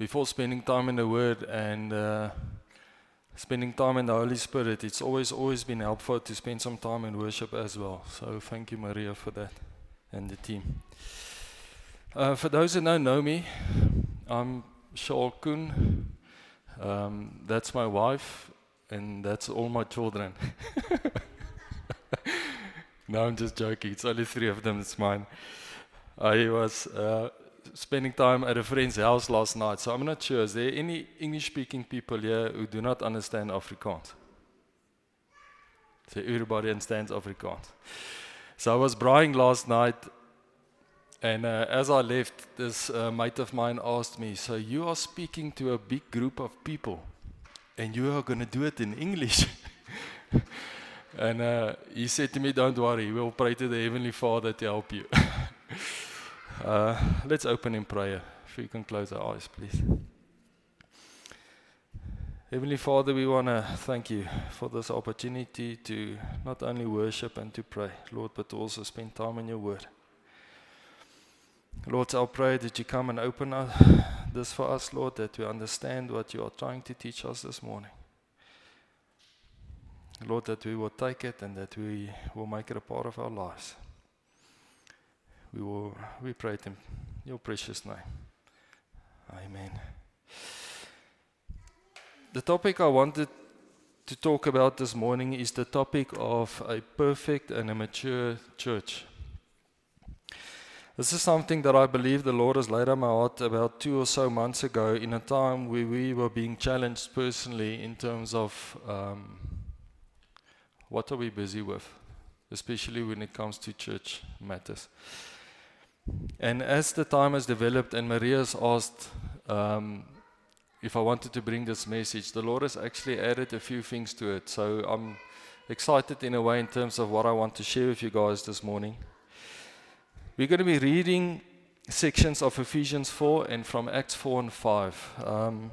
before spending time in the Word and uh, spending time in the Holy Spirit, it's always always been helpful to spend some time in worship as well. So thank you, Maria, for that, and the team. Uh, for those who don't know me, I'm Charl Koen. Um, that's my wife, and that's all my children. no, I'm just joking. It's only three of them. It's mine. I was uh, spending time at a friend's house last night, so I'm not sure. Is there any English speaking people here who do not understand Afrikaans? So everybody understands Afrikaans. So I was braaiing last night, and uh, as I left, this uh, mate of mine asked me, So you are speaking to a big group of people, and you are going to do it in English? and uh, he said to me, Don't worry, we'll pray to the Heavenly Father to help you. Uh, let's open in prayer. If you can close our eyes, please. Heavenly Father, we want to thank you for this opportunity to not only worship and to pray, Lord, but also spend time in your word. Lord, I'll pray that you come and open this for us, Lord, that we understand what you are trying to teach us this morning. Lord, that we will take it and that we will make it a part of our lives. We will we pray in your precious name. Amen. The topic I wanted to talk about this morning is the topic of a perfect and a mature church. This is something that I believe the Lord has laid on my heart about two or so months ago in a time where we were being challenged personally in terms of um, what are we busy with, especially when it comes to church matters. And as the time has developed and Maria has asked um, if I wanted to bring this message, the Lord has actually added a few things to it. So I'm excited in a way in terms of what I want to share with you guys this morning. We're going to be reading sections of Ephesians 4 and from Acts 4 and 5. Um,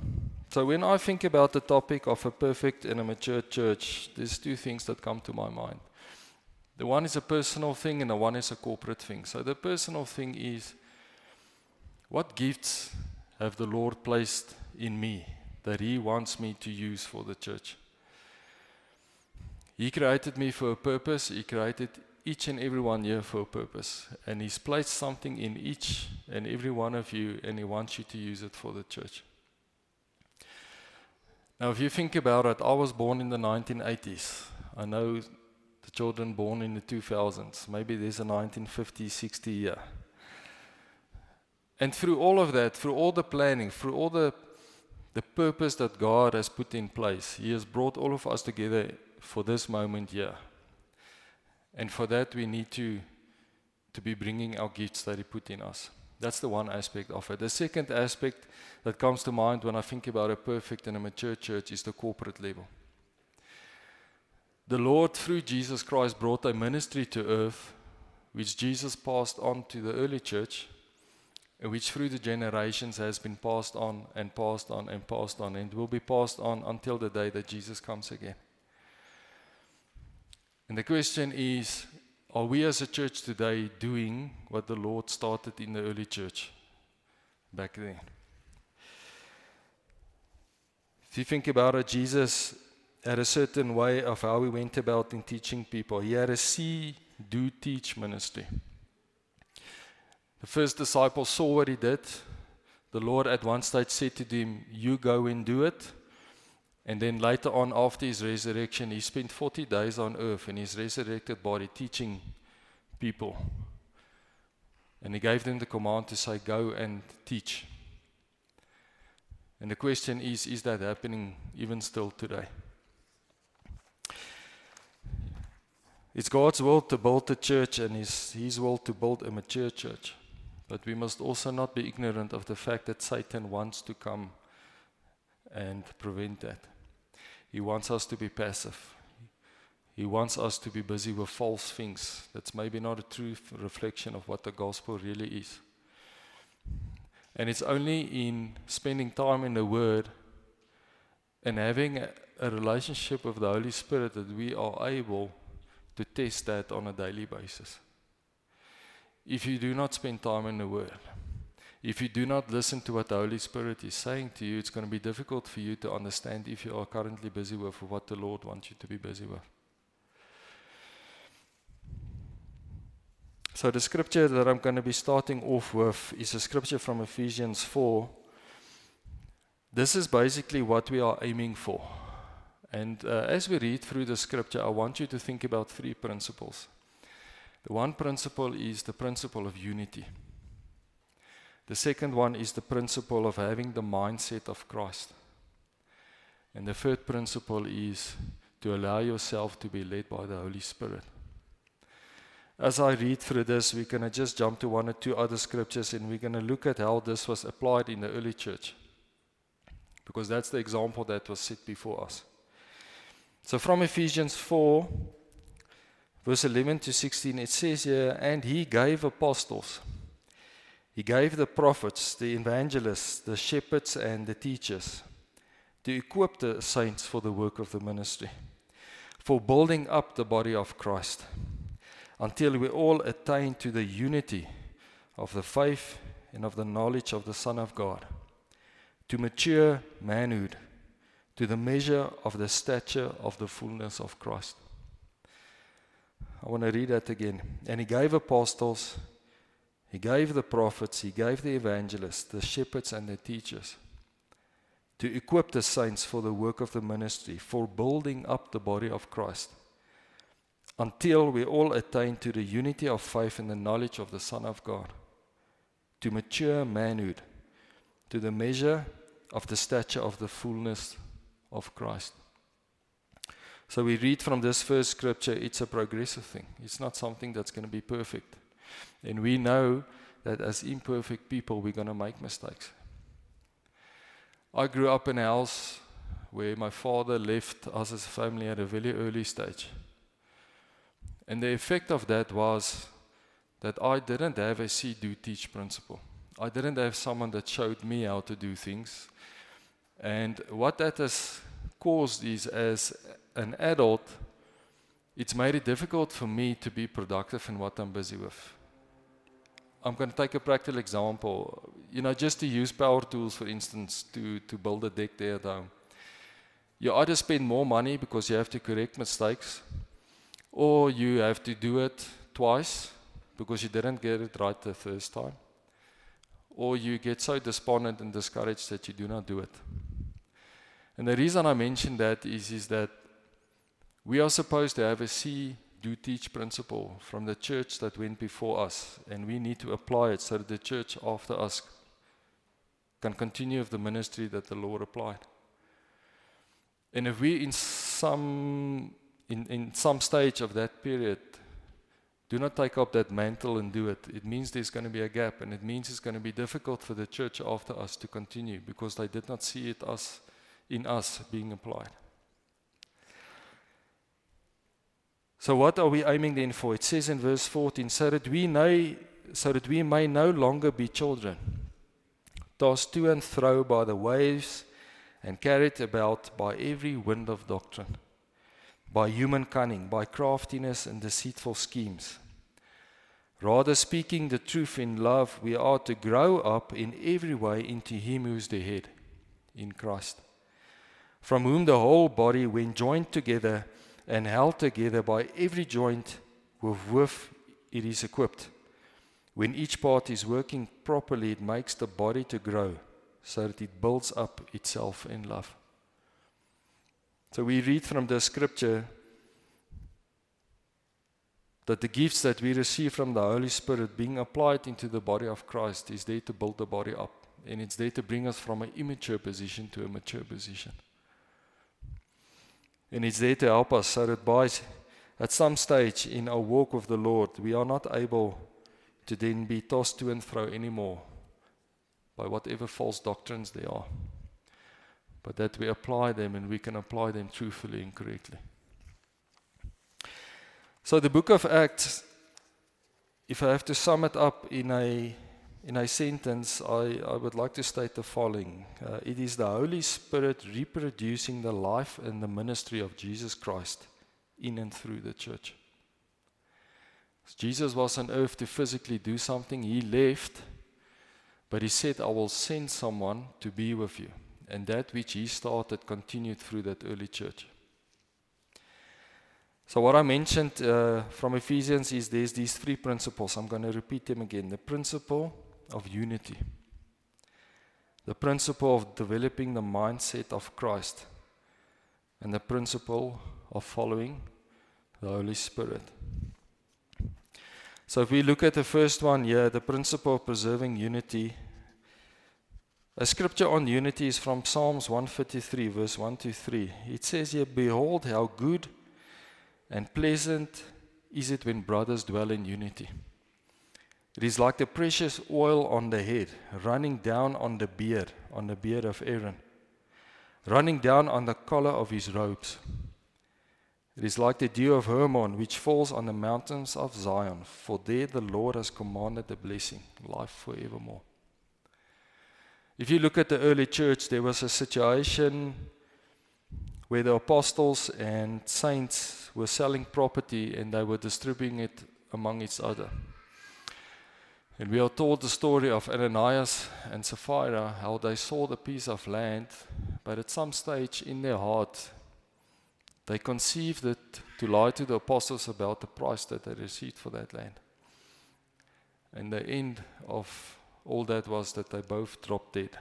so when I think about the topic of a perfect and a mature church, there's two things that come to my mind. The one is a personal thing and the one is a corporate thing. So the personal thing is what gifts have the Lord placed in me that He wants me to use for the church? He created me for a purpose. He created each and every one here for a purpose. And He's placed something in each and every one of you, and He wants you to use it for the church. Now, if you think about it, I was born in the 1980s. I know the children born in the 2000s. Maybe there's a 1950, 60 year. And through all of that, through all the planning, through all the, the purpose that God has put in place, He has brought all of us together for this moment here. And for that, we need to, to be bringing our gifts that He put in us. That's the one aspect of it. The second aspect that comes to mind when I think about a perfect and a mature church is the corporate level. The Lord, through Jesus Christ, brought a ministry to earth which Jesus passed on to the early church, and which through the generations has been passed on and passed on and passed on, and will be passed on until the day that Jesus comes again. And the question is are we as a church today doing what the Lord started in the early church back then? If you think about it, Jesus had a certain way of how he went about in teaching people. He had a see, do, teach ministry. The first disciples saw what he did. The Lord at one stage said to them, You go and do it. And then later on, after his resurrection, he spent 40 days on earth in his resurrected body teaching people. And he gave them the command to say, Go and teach. And the question is, is that happening even still today? It's God's will to build a church and His, His will to build a mature church. But we must also not be ignorant of the fact that Satan wants to come and prevent that. He wants us to be passive. He wants us to be busy with false things. That's maybe not a true reflection of what the gospel really is. And it's only in spending time in the Word and having a, a relationship with the Holy Spirit that we are able to test that on a daily basis. If you do not spend time in the Word, if you do not listen to what the Holy Spirit is saying to you, it's going to be difficult for you to understand if you are currently busy with what the Lord wants you to be busy with. So, the scripture that I'm going to be starting off with is a scripture from Ephesians 4. This is basically what we are aiming for. And uh, as we read through the scripture, I want you to think about three principles. The one principle is the principle of unity. The second one is the principle of having the mindset of Christ. And the third principle is to allow yourself to be led by the Holy Spirit. As I read through this, we're going to just jump to one or two other scriptures and we're going to look at how this was applied in the early church. Because that's the example that was set before us. So from Ephesians 4, verse 11 to 16, it says here, And he gave apostles, he gave the prophets, the evangelists, the shepherds, and the teachers to equip the saints for the work of the ministry, for building up the body of Christ, until we all attain to the unity of the faith and of the knowledge of the Son of God, to mature manhood, to the measure of the stature of the fullness of Christ. I want to read that again. And he gave apostles, he gave the prophets, he gave the evangelists, the shepherds, and the teachers to equip the saints for the work of the ministry, for building up the body of Christ, until we all attain to the unity of faith and the knowledge of the Son of God, to mature manhood, to the measure of the stature of the fullness of Christ. So we read from this first scripture, it's a progressive thing. It's not something that's going to be perfect. And we know that as imperfect people, we're going to make mistakes. I grew up in a house where my father left us as a family at a very early stage. And the effect of that was that I didn't have a see, do, teach principle. I didn't have someone that showed me how to do things. And what that has caused is, as an adult, it's made it difficult for me to be productive in what I'm busy with. I'm going to take a practical example. You know, just to use power tools, for instance, to, to build a deck there home. You either spend more money because you have to correct mistakes, or you have to do it twice because you didn't get it right the first time, or you get so despondent and discouraged that you do not do it. And the reason I mention that is, is that we are supposed to have a see, do, teach principle from the church that went before us, and we need to apply it so that the church after us can continue the ministry that the Lord applied. And if we in some in, in some stage of that period do not take up that mantle and do it, it means there's going to be a gap, and it means it's going to be difficult for the church after us to continue because they did not see it us in us being applied. So what are we aiming then for? It says in verse 14, so that we know so that we may no longer be children, tossed to and fro by the waves and carried about by every wind of doctrine, by human cunning, by craftiness and deceitful schemes. Rather, speaking the truth in love, we are to grow up in every way into Him who is the head, in Christ, from whom the whole body, when joined together and held together by every joint with which it is equipped, when each part is working properly, it makes the body to grow so that it builds up itself in love. So we read from the scripture that the gifts that we receive from the Holy Spirit being applied into the body of Christ is there to build the body up. And it's there to bring us from an immature position to a mature position. And it's there to help us so that by at some stage in our walk with the Lord, we are not able to then be tossed to and fro anymore by whatever false doctrines they are, but that we apply them and we can apply them truthfully and correctly. So, the book of Acts, if I have to sum it up in a in a sentence, I, I would like to state the following uh, It is the Holy Spirit reproducing the life and the ministry of Jesus Christ in and through the church. Jesus was on earth to physically do something, he left, but he said, I will send someone to be with you. And that which he started continued through that early church. So, what I mentioned uh, from Ephesians is there's these three principles. I'm going to repeat them again. The principle of unity, the principle of developing the mindset of Christ, and the principle of following the Holy Spirit. So, if we look at the first one here, the principle of preserving unity, a scripture on unity is from Psalms 153, verse 1 to 3. It says here, Behold, how good and pleasant is it when brothers dwell in unity. It is like the precious oil on the head, running down on the beard, on the beard of Aaron, running down on the collar of his robes. It is like the dew of Hermon, which falls on the mountains of Zion, for there the Lord has commanded the blessing, life forevermore. If you look at the early church, there was a situation where the apostles and saints were selling property and they were distributing it among each other. And we are told the story of Ananias and Sapphira, how they saw the piece of land, but at some stage in their heart, they conceived it to lie to the apostles about the price that they received for that land. And the end of all that was that they both dropped dead.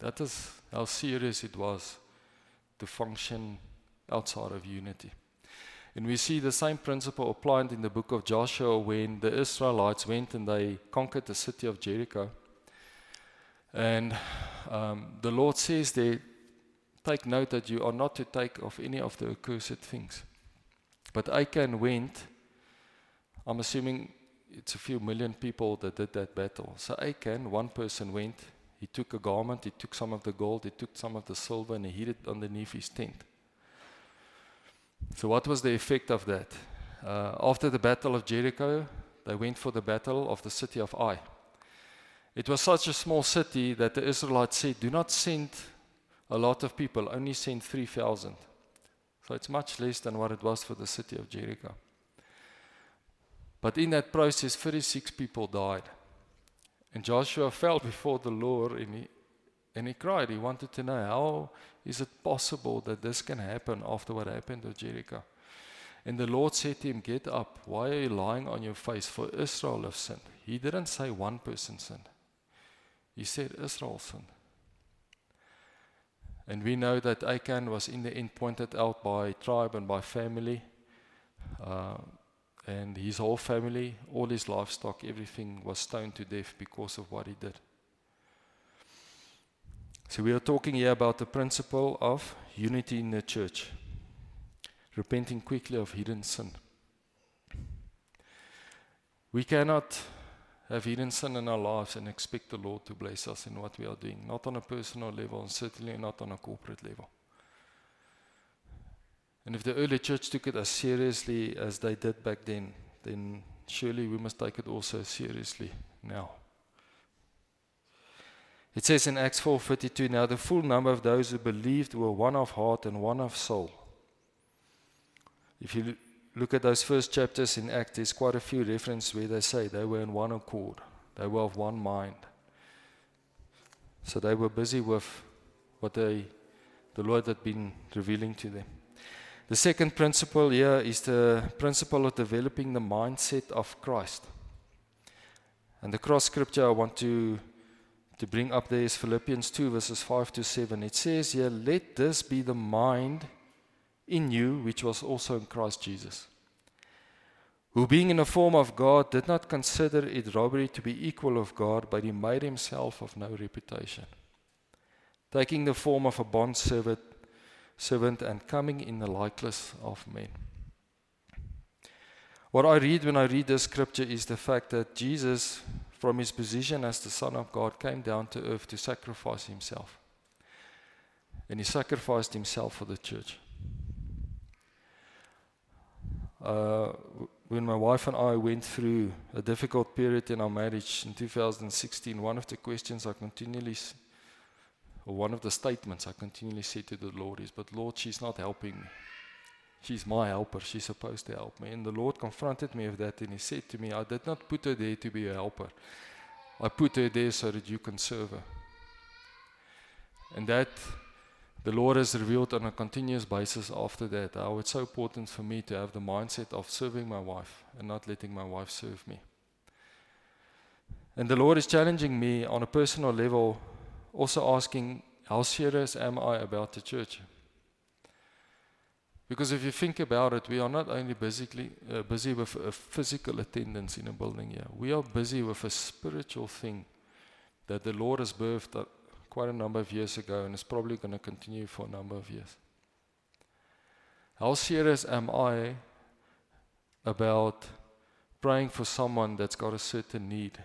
That is how serious it was to function outside of unity. And we see the same principle applied in the book of Joshua when the Israelites went and they conquered the city of Jericho. And um, the Lord says there, take note that you are not to take of any of the accursed things. But Achan went, I'm assuming it's a few million people that did that battle. So Achan, one person went, he took a garment, he took some of the gold, he took some of the silver, and he hid it underneath his tent. So, what was the effect of that? Uh, after the Battle of Jericho, they went for the battle of the city of Ai. It was such a small city that the Israelites said, Do not send a lot of people, only send 3,000. So, it's much less than what it was for the city of Jericho. But in that process, 36 people died. And Joshua fell before the Lord and he, and he cried. He wanted to know how is it possible that this can happen after what happened to Jericho? And the Lord said to him, Get up. Why are you lying on your face? For Israel have sinned. He didn't say one person sinned, he said Israel sinned. And we know that Achan was in the end pointed out by tribe and by family. Uh, and his whole family, all his livestock, everything was stoned to death because of what he did. So, we are talking here about the principle of unity in the church, repenting quickly of hidden sin. We cannot have hidden sin in our lives and expect the Lord to bless us in what we are doing, not on a personal level, and certainly not on a corporate level. And if the early church took it as seriously as they did back then, then surely we must take it also seriously now. It says in Acts 4:32, now the full number of those who believed were one of heart and one of soul. If you look at those first chapters in Acts, there's quite a few references where they say they were in one accord, they were of one mind. So they were busy with what they, the Lord had been revealing to them. The second principle here is the principle of developing the mindset of Christ. And the cross scripture I want to to bring up there is Philippians 2, verses 5 to 7. It says here, Let this be the mind in you, which was also in Christ Jesus, who being in the form of God did not consider it robbery to be equal of God, but he made himself of no reputation, taking the form of a bond servant, servant and coming in the likeness of men. What I read when I read this scripture is the fact that Jesus, from his position as the Son of God, came down to earth to sacrifice himself. And he sacrificed himself for the church. Uh, when my wife and I went through a difficult period in our marriage in 2016, one of the questions I continually, or one of the statements I continually said to the Lord is, But Lord, she's not helping me. She's my helper. She's supposed to help me. And the Lord confronted me with that and He said to me, I did not put her there to be a helper. I put her there so that you can serve her. And that the Lord has revealed on a continuous basis after that how it's so important for me to have the mindset of serving my wife and not letting my wife serve me. And the Lord is challenging me on a personal level, also asking, How serious am I about the church? Because if you think about it, we are not only basically uh, busy with a physical attendance in a building here, we are busy with a spiritual thing that the Lord has birthed uh, quite a number of years ago and is probably going to continue for a number of years. How serious am I about praying for someone that's got a certain need?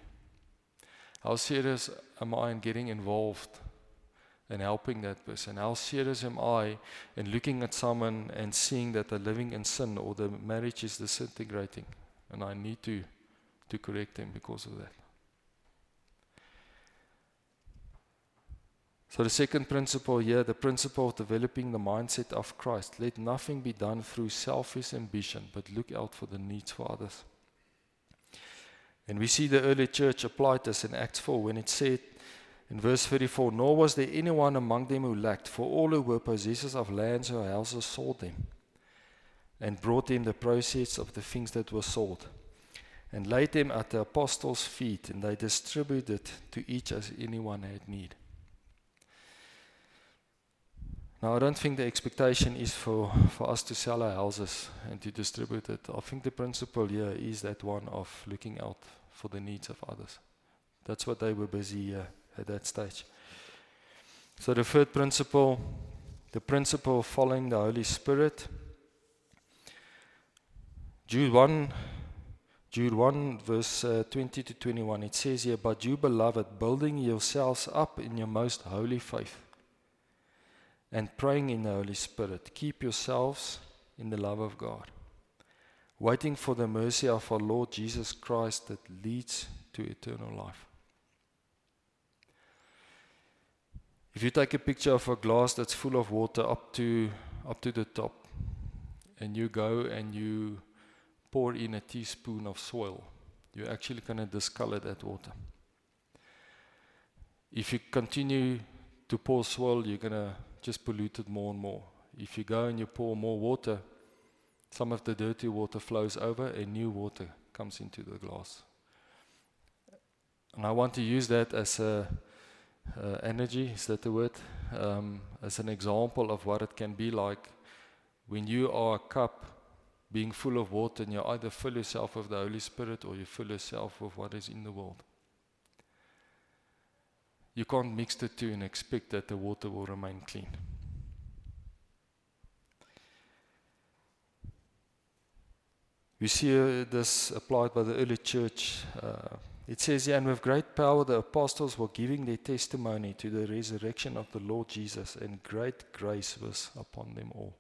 How serious am I in getting involved and helping that person? How serious am I in looking at someone and seeing that they're living in sin or the marriage is disintegrating and I need to, to correct them because of that? So, the second principle here, the principle of developing the mindset of Christ. Let nothing be done through selfish ambition, but look out for the needs for others. And we see the early church applied this in Acts 4 when it said in verse 34 Nor was there anyone among them who lacked, for all who were possessors of lands or houses sold them, and brought them the proceeds of the things that were sold, and laid them at the apostles' feet, and they distributed to each as anyone had need. Now, I don't think the expectation is for, for us to sell our houses and to distribute it. I think the principle here is that one of looking out for the needs of others. That's what they were busy uh, at that stage. So, the third principle, the principle of following the Holy Spirit. Jude 1, Jude 1, verse uh, 20 to 21, it says here, But you, beloved, building yourselves up in your most holy faith and praying in the Holy Spirit. Keep yourselves in the love of God, waiting for the mercy of our Lord Jesus Christ that leads to eternal life. If you take a picture of a glass that's full of water up to up to the top, and you go and you pour in a teaspoon of soil, you're actually going to discolor that water. If you continue to pour soil, you're going to just pollute it more and more. If you go and you pour more water, some of the dirty water flows over and new water comes into the glass. And I want to use that as a uh, energy, is that the word? Um, as an example of what it can be like when you are a cup being full of water and you either fill yourself with the Holy Spirit or you fill yourself with what is in the world. You can't mix the two and expect that the water will remain clean. We see uh, this applied by the early church. Uh, it says and with great power the apostles were giving their testimony to the resurrection of the Lord Jesus, and great grace was upon them all.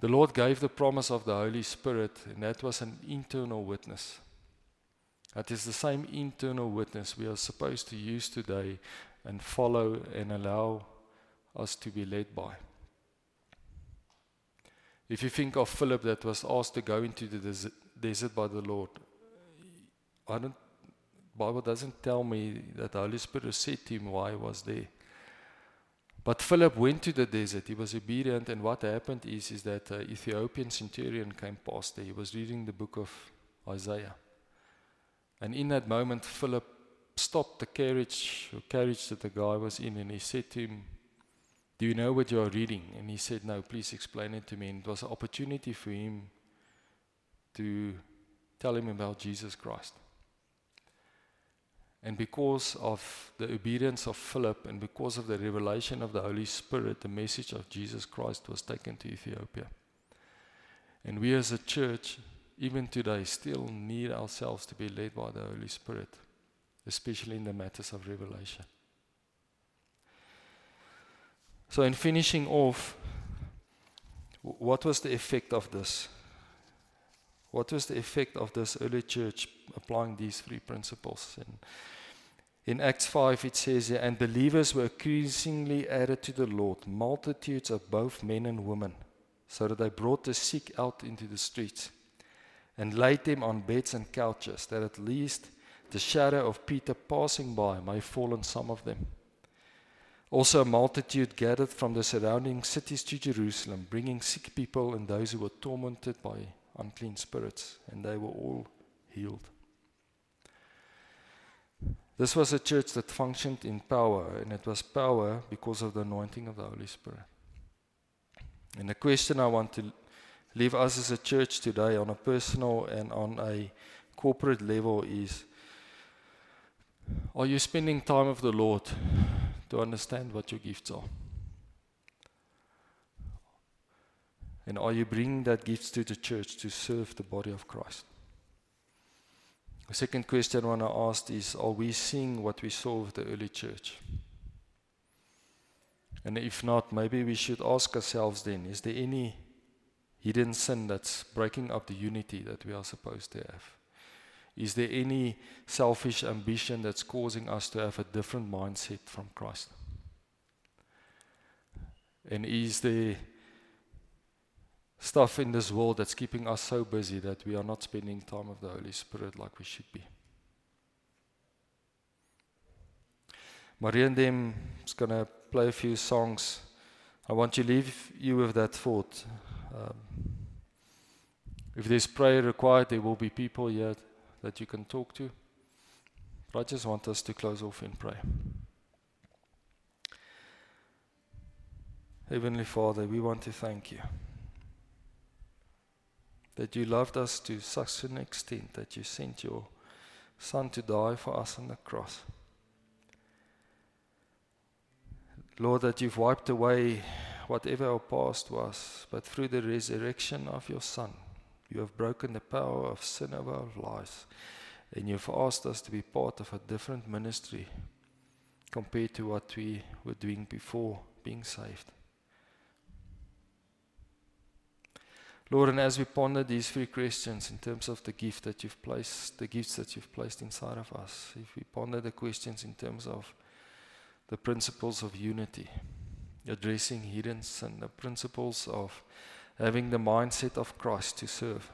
The Lord gave the promise of the Holy Spirit, and that was an internal witness. That is the same internal witness we are supposed to use today and follow and allow us to be led by. If you think of Philip that was asked to go into the desert by the Lord, I don't Bible doesn't tell me that the Holy Spirit said to him why he was there. But Philip went to the desert. He was obedient, and what happened is, is that uh, Ethiopian centurion came past there. He was reading the book of Isaiah. And in that moment, Philip stopped the carriage, or carriage that the guy was in, and he said to him, Do you know what you are reading? And he said, No, please explain it to me. And it was an opportunity for him to tell him about Jesus Christ. And because of the obedience of Philip and because of the revelation of the Holy Spirit, the message of Jesus Christ was taken to Ethiopia. And we as a church even today, still need ourselves to be led by the Holy Spirit, especially in the matters of revelation. So, in finishing off, what was the effect of this? What was the effect of this early church applying these three principles? And in Acts 5, it says, And believers were increasingly added to the Lord, multitudes of both men and women, so that they brought the sick out into the streets and laid them on beds and couches, that at least the shadow of Peter passing by may fall on some of them. Also, a multitude gathered from the surrounding cities to Jerusalem, bringing sick people and those who were tormented by unclean spirits, and they were all healed. This was a church that functioned in power, and it was power because of the anointing of the Holy Spirit. And the question I want to leave us as a church today on a personal and on a corporate level is Are you spending time with the Lord to understand what your gifts are? And are you bringing that gifts to the church to serve the body of Christ? The second question I want to ask is Are we seeing what we saw with the early church? And if not, maybe we should ask ourselves then Is there any hidden sin that's breaking up the unity that we are supposed to have? Is there any selfish ambition that's causing us to have a different mindset from Christ? And is there stuff in this world that's keeping us so busy that we are not spending time with the Holy Spirit like we should be? Maria and them is going to play a few songs. I want to leave you with that thought. Um, if there's prayer required, there will be people here that you can talk to. But I just want us to close off in prayer. Heavenly Father, we want to thank you that you loved us to such an extent that you sent your Son to die for us on the cross. Lord, that you've wiped away whatever our past was, but through the resurrection of your Son, you have broken the power of sin over our lives, and you've asked us to be part of a different ministry compared to what we were doing before being saved. Lord, and as we ponder these three questions in terms of the gift that you've placed, the gifts that you've placed inside of us, if we ponder the questions in terms of the principles of unity, addressing hidden sin, the principles of having the mindset of Christ to serve,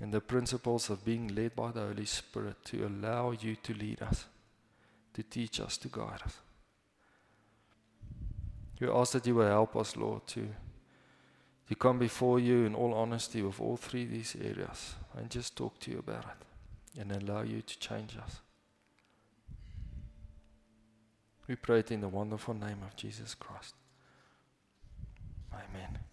and the principles of being led by the Holy Spirit to allow you to lead us, to teach us, to guide us. We ask that you will help us, Lord, to, to come before you in all honesty with all three of these areas and just talk to you about it and allow you to change us. We pray it in the wonderful name of Jesus Christ. Amen.